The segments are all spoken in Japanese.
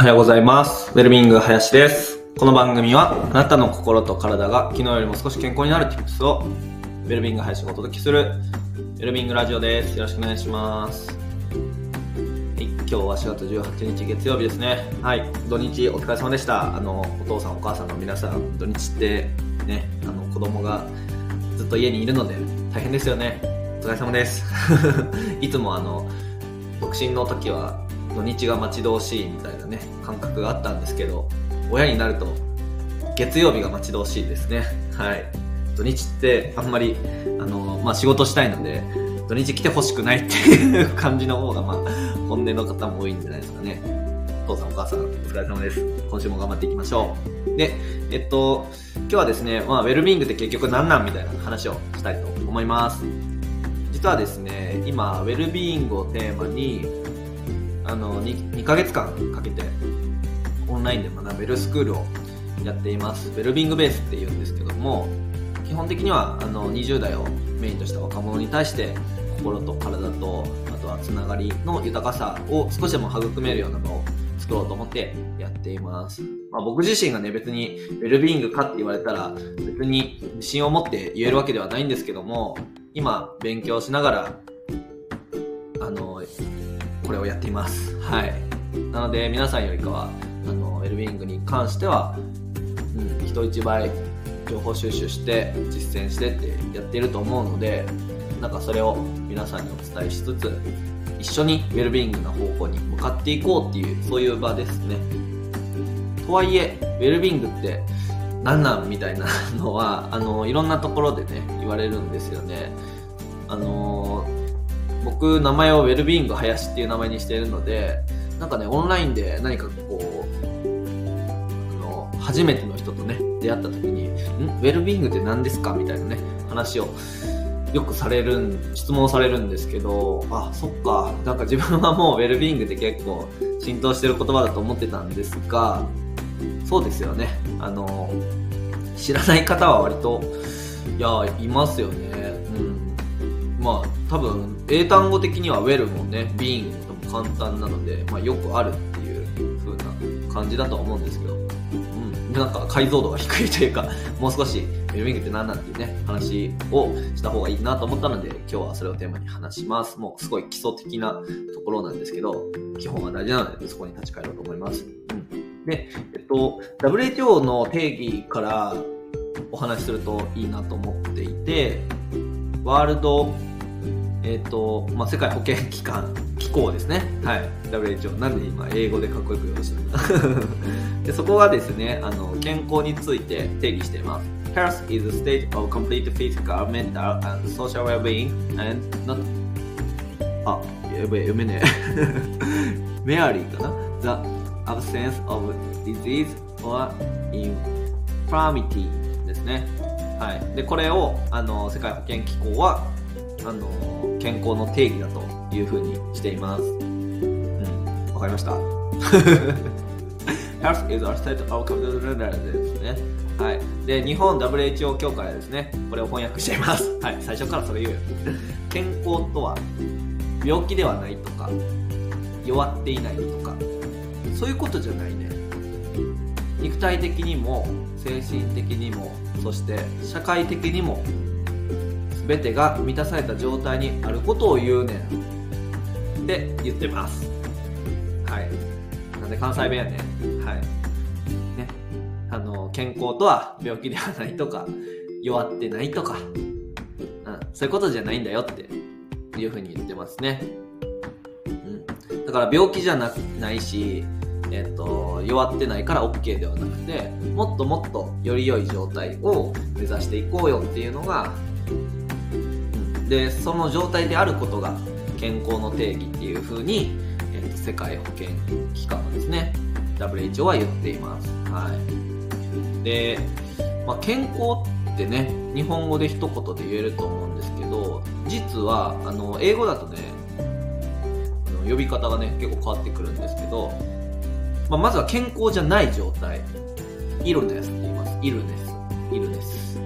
おはようございます。ウェルビング林です。この番組はあなたの心と体が昨日よりも少し健康になる Tips をウェルビング林がお届けするウェルビングラジオです。よろしくお願いします。はい、今日は4月18日月曜日ですね。はい、土日お疲れ様でした。あの、お父さんお母さんの皆さん、土日ってね、あの子供がずっと家にいるので大変ですよね。お疲れ様です。いつもあの、独身の時は土日が待ち遠しいみたいなね感覚があったんですけど親になると月曜日が待ち遠しいですね。はい。土日ってあんまりあの、まあ、仕事したいので土日来てほしくないっていう感じの方がまあ本音の方も多いんじゃないですかね。お父さんお母さんお疲れ様です。今週も頑張っていきましょう。でえっと今日はですね、まあ、ウェルビーイングって結局何なんみたいな話をしたいと思います。実はですね今ウェルビーイングをテーマにあの 2, 2ヶ月間かけてオンラインで学べるスクールをやっています。ウェルビングベースっていうんですけども基本的にはあの20代をメインとした若者に対して心と体とあとはつながりの豊かさを少しでも育めるような場を作ろうと思ってやっています、まあ、僕自身がね別にウェルビーイングかって言われたら別に自信を持って言えるわけではないんですけども今勉強しながらこれをやっています。はい。なので皆さんよりかはあのウェルビーイングに関しては、うん、人一倍情報収集して実践してってやってると思うのでなんかそれを皆さんにお伝えしつつ一緒にウェルビーイングの方向に向かっていこうっていうそういう場ですね。とはいえウェルビーイングって何なんみたいなのはあのいろんなところでね言われるんですよね。あの僕名前をウェルビーイング林っていう名前にしているのでなんかねオンラインで何かこうあの初めての人とね出会った時に「ん？ウェルビーングって何ですか?」みたいなね話をよくされるん質問されるんですけどあそっか。なんか自分はもうウェルビーイングって結構浸透してる言葉だと思ってたんですがそうですよね。あの知らない方は割といやいますよね。うん。まあ多分英単語的にはウェルもねビーイングとも簡単なので、まあ、よくあるっていう風な感じだとは思うんですけど、うん、なんか解像度が低いというか もう少しウェルビーインって何なんていうね話をした方がいいなと思ったので今日はそれをテーマに話します。もうすごい基礎的なところなんですけど基本は大事なのでそこに立ち返ろうと思います、うん、でえっと WHO の定義からお話しするといいなと思っていてワールドえっ、ー、と、まあ、世界保健機関、機構ですね。はい。WHO。なんで今、英語でかっこよく言おうしたので、そこがですね、あの、健康について定義しています。Health is a state of complete physical, mental, and social well-being, and not... あ、やべえ、読めねえ。メアリーかな ?The absence of disease or infirmity ですね。はい。で、これを、あの、世界保健機構は、あの健康の定義だというふうにしています。うん、わかりました ?Health is a state of complete ですね。はい。で、日本 WHO 協会はですね、これを翻訳しています。はい。最初からそれ言うよ。健康とは、病気ではないとか、弱っていないとか、そういうことじゃないね。肉体的にも、精神的にも、そして社会的にも、全てが満たされた状態にあることを言うねん。って言ってます。はい。なんで関西弁やねん。はい。ね。あの健康とは病気ではないとか弱ってないとか、うん、そういうことじゃないんだよっていうふうに言ってますね、うん、だから病気じゃなないしえっと、弱ってないから OK ではなくてもっともっとより良い状態を目指していこうよっていうのがでその状態であることが健康の定義っていうふうに、えーと、世界保健機関はですね WHO は言っています、はい。でまあ、健康ってね日本語で一言で言えると思うんですけど実はあの英語だとね呼び方がね結構変わってくるんですけど、まあ、まずは健康じゃない状態。イルネスって言います。イルネスイルネス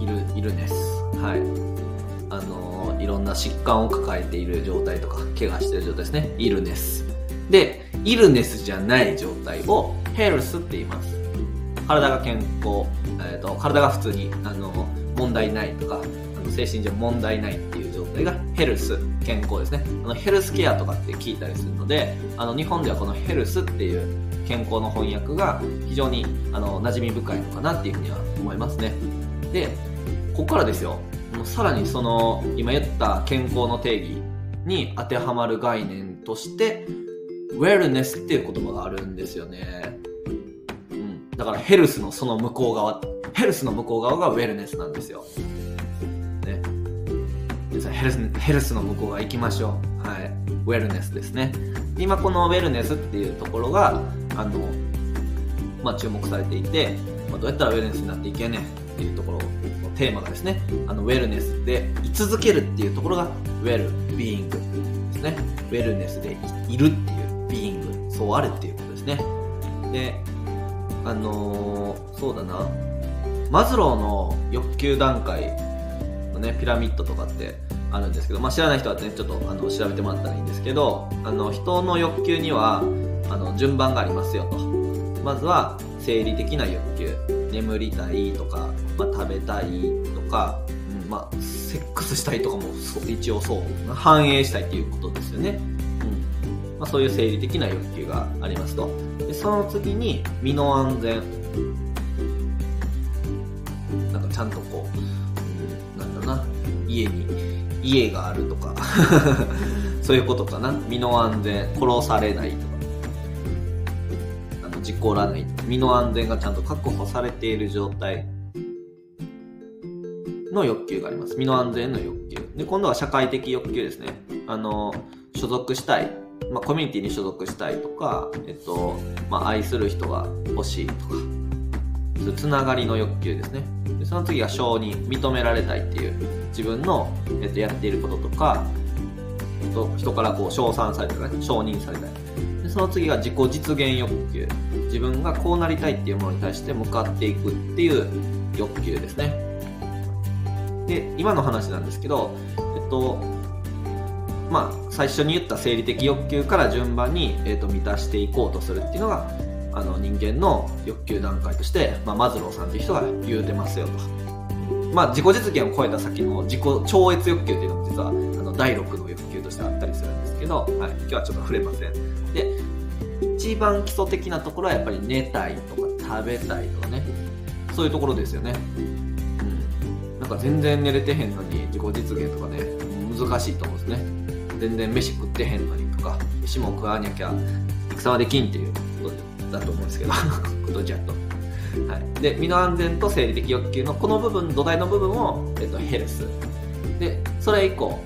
イルイルネスはい。あのいろんな疾患を抱えている状態とか怪我してる状態ですね。イルネスでイルネスじゃない状態をヘルスって言います。体が健康、えーと、体が普通にあの問題ないとかあの精神上問題ないっていう状態がヘルス健康ですね。あのヘルスケアとかって聞いたりするのであの日本ではこのヘルスっていう健康の翻訳が非常にあの馴染み深いのかなっていうふうには思いますね。でここからですよ。さらにその今言った健康の定義に当てはまる概念としてウェルネスっていう言葉があるんですよねうんだからヘルスのその向こう側、ヘルスの向こう側がウェルネスなんですよ。ね。ヘルス、ヘルスの向こう側行きましょう。はい。ウェルネスですね。今このウェルネスっていうところが、あの、まあ、注目されていて、まあ、どうやったらウェルネスになっていけねっていうところのテーマがですね、あの、ウェルネスで居続けるっていうところが、ウェルビーイングですね。ウェルネスでいるっていうビーイング、そうあるっていうことですね。で、あのー、そうだな、マズローの欲求段階のね、ピラミッドとかってあるんですけど、まあ、知らない人はね、ちょっとあの調べてもらったらいいんですけど、あの、人の欲求には、あの、順番がありますよと。まずは、生理的な欲。眠りたいとか、まあ、食べたいとか、うん、まあ、セックスしたいとかも一応そう、反映したいっていうことですよね。うん。まあ、そういう生理的な欲求がありますと。でその次に身の安全なんかちゃんとこう、なんだな家に家があるとか そういうことかな身の安全殺されないとか事故らない身の安全がちゃんと確保されている状態の欲求があります。身の安全の欲求。で、今度は社会的欲求ですね。あの、所属したい。まあ、コミュニティに所属したいとか、えっと、まあ、愛する人が欲しいとか、そうつながりの欲求ですね。でその次が承認、認められたいっていう自分の、えっと、やっていることとか、えっと、人からこう称賛されたり、承認されたい。でその次が自己実現欲求。自分がこうなりたいっていうものに対して向かっていくっていう欲求ですね。で、今の話なんですけど、えっと、まあ、最初に言った生理的欲求から順番に、えーと、満たしていこうとするっていうのがあの人間の欲求段階として、まあ、マズローさんっていう人が言うてますよと。まあ、自己実現を超えた先の自己超越欲求っていうのも実はあの第6の欲求としてあったりするんですけど、はい、今日はちょっと触れません。一番基礎的なところはやっぱり寝たいとか食べたいとかね、そういうところですよね。うん。なんか全然寝れてへんのに自己実現とかね、難しいと思うんですね。全然飯食ってへんのにとか飯も食わなきゃ戦はできんっていうことだと思うんですけど ことじゃと。はい、で身の安全と生理的欲求のこの部分土台の部分を、えっと、ヘルスでそれ以降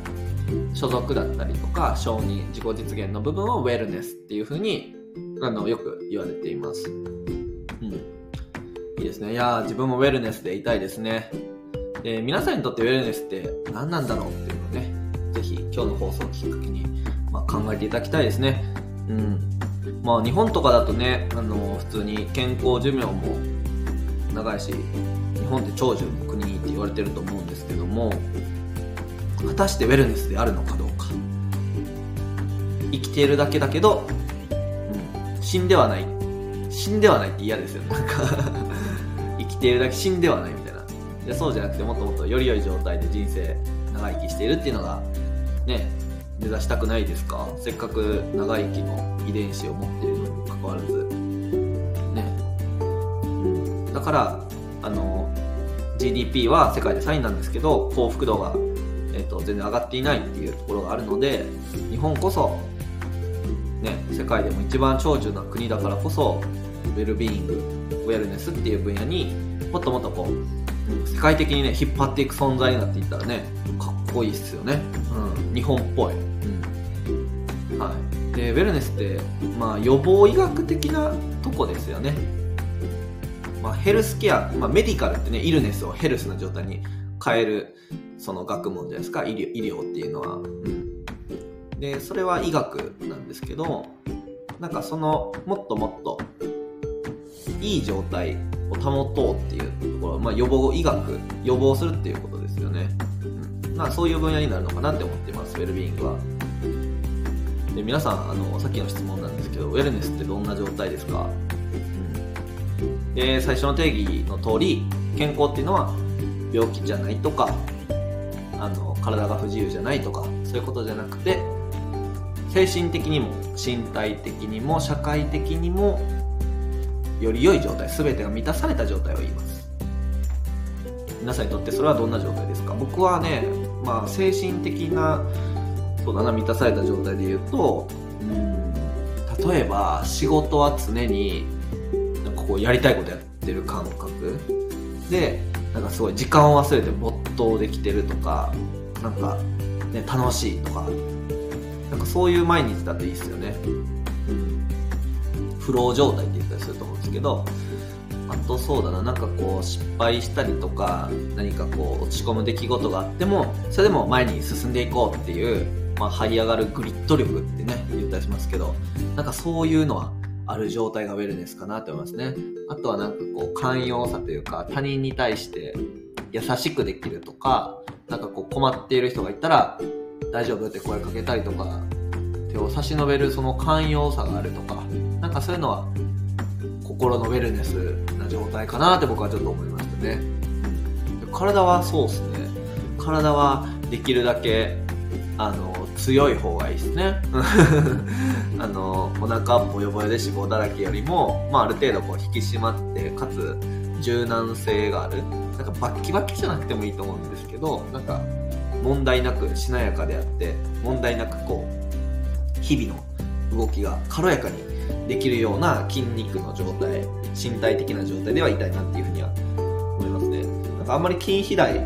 所属だったりとか承認自己実現の部分をウェルネスっていうふうにあのよく言われています、うん、いいですねいや自分もウェルネスでいたいですねで皆さんにとってウェルネスって何なんだろうっていうのねぜひ今日の放送をきっかけに、まあ、考えていただきたいですね。うん。まあ日本とかだとね、あの、普通に健康寿命も長いし、日本って長寿の国って言われてると思うんですけども、果たしてウェルネスであるのかどうか。生きているだけだけど、うん、死んではない。死んではないって嫌ですよ。なんか 生きているだけ死んではないみたいな。いやそうじゃなくてもっともっとより良い状態で人生長生きしているっていうのがね、目指したくないですか？せっかく長生きの遺伝子を持っているのにかかわらず。ね。うん。だから、あの、GDP は世界で3位なんですけど、幸福度が、えっと、全然上がっていないっていうところがあるので、日本こそ、ね、世界でも一番長寿な国だからこそ、ウェルビーイング、ウェルネスっていう分野にもっともっとこう、世界的にね、引っ張っていく存在になっていったらね、かっこいいっすよね。うん。日本っぽい。うん。はい。で、ウェルネスって、まあ、予防医学的なとこですよね。まあ、ヘルスケア、まあ、メディカルってね、イルネスをヘルスな状態に変える、その学問じゃないですか、医療医療っていうのは。うん。で、それは医学なんですけど、なんかその、もっともっと、いい状態を保とうっていうところ、まあ、予防医学、予防するっていうことですよね。うんまあ、そういう分野になるのかなって思ってます、ウェルビーイングは。で皆さんあのさっきの質問なんですけどウェルネスってどんな状態ですか、うん、で最初の定義の通り健康っていうのは病気じゃないとかあの体が不自由じゃないとかそういうことじゃなくて精神的にも身体的にも社会的にもより良い状態全てが満たされた状態を言います。皆さんにとってそれはどんな状態ですか？僕はねまあ精神的なそうだな満たされた状態で言うとうん例えば仕事は常になんかこうやりたいことやってる感覚。でなんかすごい時間を忘れて没頭できてるとかなんか、ね、楽しいとか。なんかそういう毎日だといいですよね、フロー状態って言ったりすると思うんですけどあとそうだななんかこう失敗したりとか何かこう落ち込む出来事があってもそれでも前に進んでいこうっていう、まあ、這い上がるグリッド力ってね言ったりしますけどなんかそういうのはある状態がウェルネスかなと思いますね。あとはなんかこう寛容さというか他人に対して優しくできるとかなんかこう困っている人がいたら大丈夫って声かけたりとか手を差し伸べるその寛容さがあるとかなんかそういうのは心のウェルネスな状態かなって僕はちょっと思いましたね、体はそうっすね。体はできるだけあの強い方がいいですね。あのお腹ボヨボヨで脂肪だらけよりも、まあ、ある程度こう引き締まってかつ柔軟性がある。なんかバッキバキじゃなくてもいいと思うんですけどなんか問題なくしなやかであって問題なくこう日々の動きが軽やかにできるような筋肉の状態身体的な状態ではいたいなっていうふうには思いますねなんかあんまり筋肥大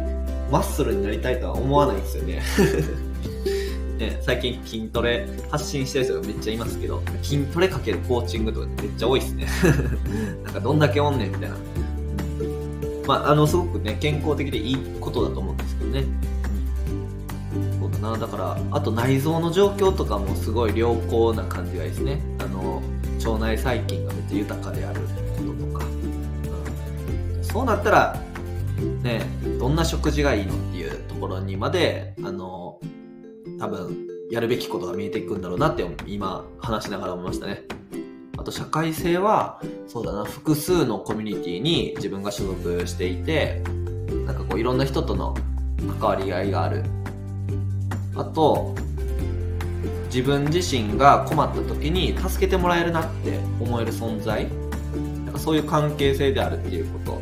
マッスルになりたいとは思わないんですよね ね、最近筋トレ発信してる人がめっちゃいますけど、筋トレかけるコーチングとかめっちゃ多いっすね。なんかどんだけおんねんみたいな。まあ、あの、すごくね、健康的でいいことだと思うんですけどね。な、だから、あと内臓の状況とかもすごい良好な感じがいいですね。あの、腸内細菌がめっちゃ豊かであることとか。うん、そうなったら、ね、どんな食事がいいのっていうところにまで、あの、多分やるべきことが見えていくんだろうなって今話しながら思いましたね。あと社会性は、そうだな、複数のコミュニティに自分が所属していて、なんかこういろんな人との関わり合いがある。あと、自分自身が困った時に助けてもらえるなって思える存在。なんかそういう関係性であるっていうこと。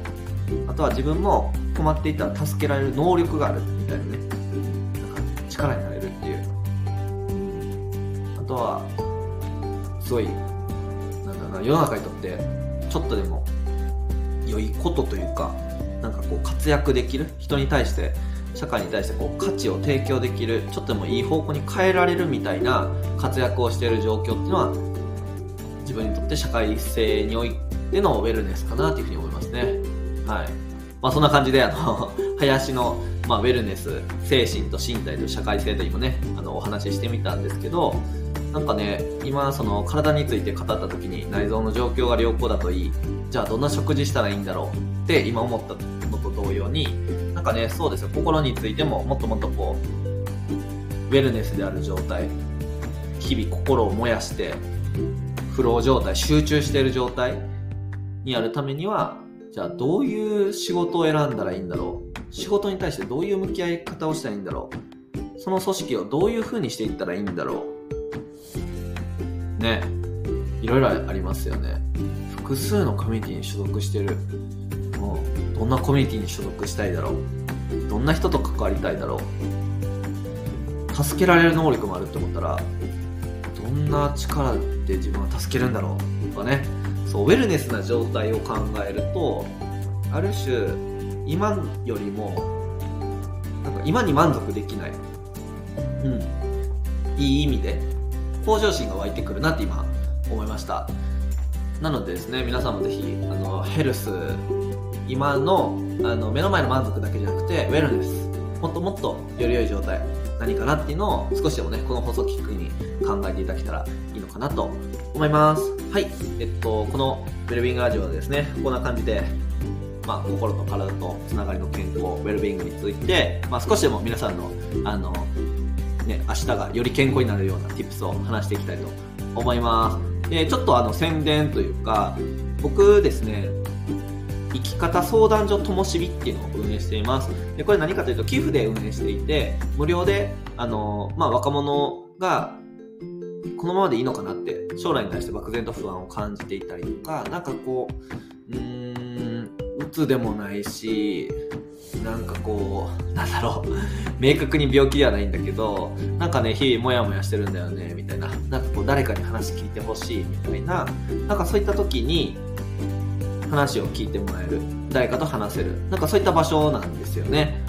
あとは自分も困っていたら助けられる能力があるみたいなね。なんか力になれるっていう。あとは、すごいなんだな世の中にとってちょっとでも良いことというかなんかこう活躍できる人に対して社会に対してこう価値を提供できるちょっとでもいい方向に変えられるみたいな活躍をしている状況っていうのは自分にとって社会性においてのウェルネスかなというふうに思いますねはいまあそんな感じであの 林のまあ、ウェルネス精神と身体と社会性と今ねあのお話ししてみたんですけどなんかね、今、その体について語った時に内臓の状況が良好だといい。じゃあどんな食事したらいいんだろうって今思ったのと同様に、なんかね、そうですよ、心についてももっともっとこう、ウェルネスである状態、日々心を燃やして、フロー状態、集中している状態にあるためには、じゃあどういう仕事を選んだらいいんだろう？仕事に対してどういう向き合い方をしたらいいんだろう？その組織をどういう風にしていったらいいんだろう？ねいろいろありますよね。複数のコミュニティに所属してる。もうどんなコミュニティに所属したいだろう？どんな人と関わりたいだろう？助けられる能力もあるって思ったらどんな力で自分は助けるんだろう？とかね。そうウェルネスな状態を考えるとある種今よりもなんか今に満足できない。うん。いい意味で向上心が湧いてくるなって今思いました。なのでですね皆さんもぜひあのヘルス今のあの目の前の満足だけじゃなくてウェルネス。もっともっとより良い状態。何かなっていうのを少しでもねこの放送をきっかけに考えていただけたらいいのかなと思います。はい。えっとこのウェルビングラジオはですねこんな感じでまあ、心と体とつながりの健康ウェルビングについて、まあ、少しでも皆さんのあのね、明日がより健康になるような tips を話していきたいと思います。で、ちょっとあの宣伝というか、僕ですね、生き方相談所ともしびっていうのを運営しています。で、これ何かというと寄付で運営していて、無料で、あの、まあ、若者がこのままでいいのかなって将来に対して漠然と不安を感じていたりとか、なんかこう、うーん、鬱でもないし、なんかこう、なんだろう、明確に病気ではないんだけど、なんかね、日々モヤモヤしてるんだよね、みたいな。なんかこう、誰かに話聞いてほしい、みたいな。なんかそういった時に、話を聞いてもらえる。誰かと話せる。なんかそういった場所なんですよね。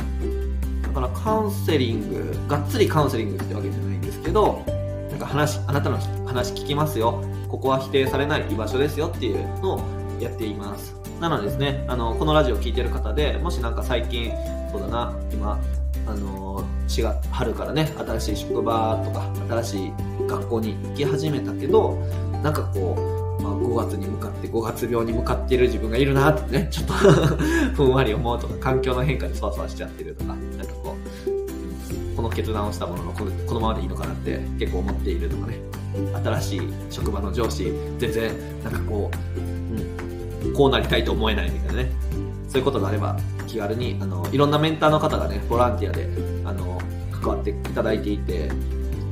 だからカウンセリング、がっつりカウンセリングってわけじゃないんですけど、なんか話、あなたの話聞きますよ。ここは否定されない居場所ですよっていうのをやっています。なのでですね、あの、このラジオを聴いてる方で、もしなんか最近、そうだな、今、あの、4月、春からね、新しい職場とか、新しい学校に行き始めたけど、なんかこう、あ、5月に向かって5月病に向かっている自分がいるなってね、ちょっと ふんわり思うとか、環境の変化でそわそわしちゃってるとか、なんかこう、この決断をしたもののこのこのままでいいのかなって結構思っているとかね、新しい職場の上司、全然なんかこう、うんこうなりたいと思えないみたいなね。そういうことがあれば、気軽に、あの、いろんなメンターの方がね、ボランティアで、あの、関わっていただいていて、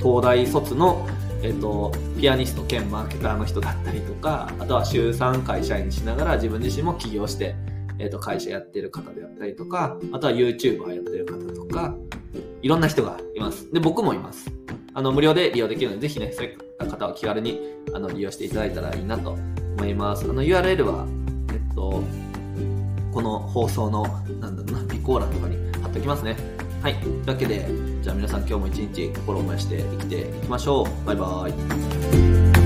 東大卒の、えっ、と、ピアニスト兼マーケターの人だったりとか、あとは週3会社員しながら自分自身も起業して、えっ、ー、と、会社やってる方であったりとか、あとは YouTuber やってる方とか、いろんな人がいます。で、僕もいます。あの、無料で利用できるので、ぜひね、そういった方は気軽に、あの、利用していただいたらいいなと思います。あの、URL は、えっと、この放送の、なんだろうな、備考欄とかに貼っておきますね。はい。というわけで、じゃあ皆さん今日も一日心を燃やして生きていきましょう。バイバイ。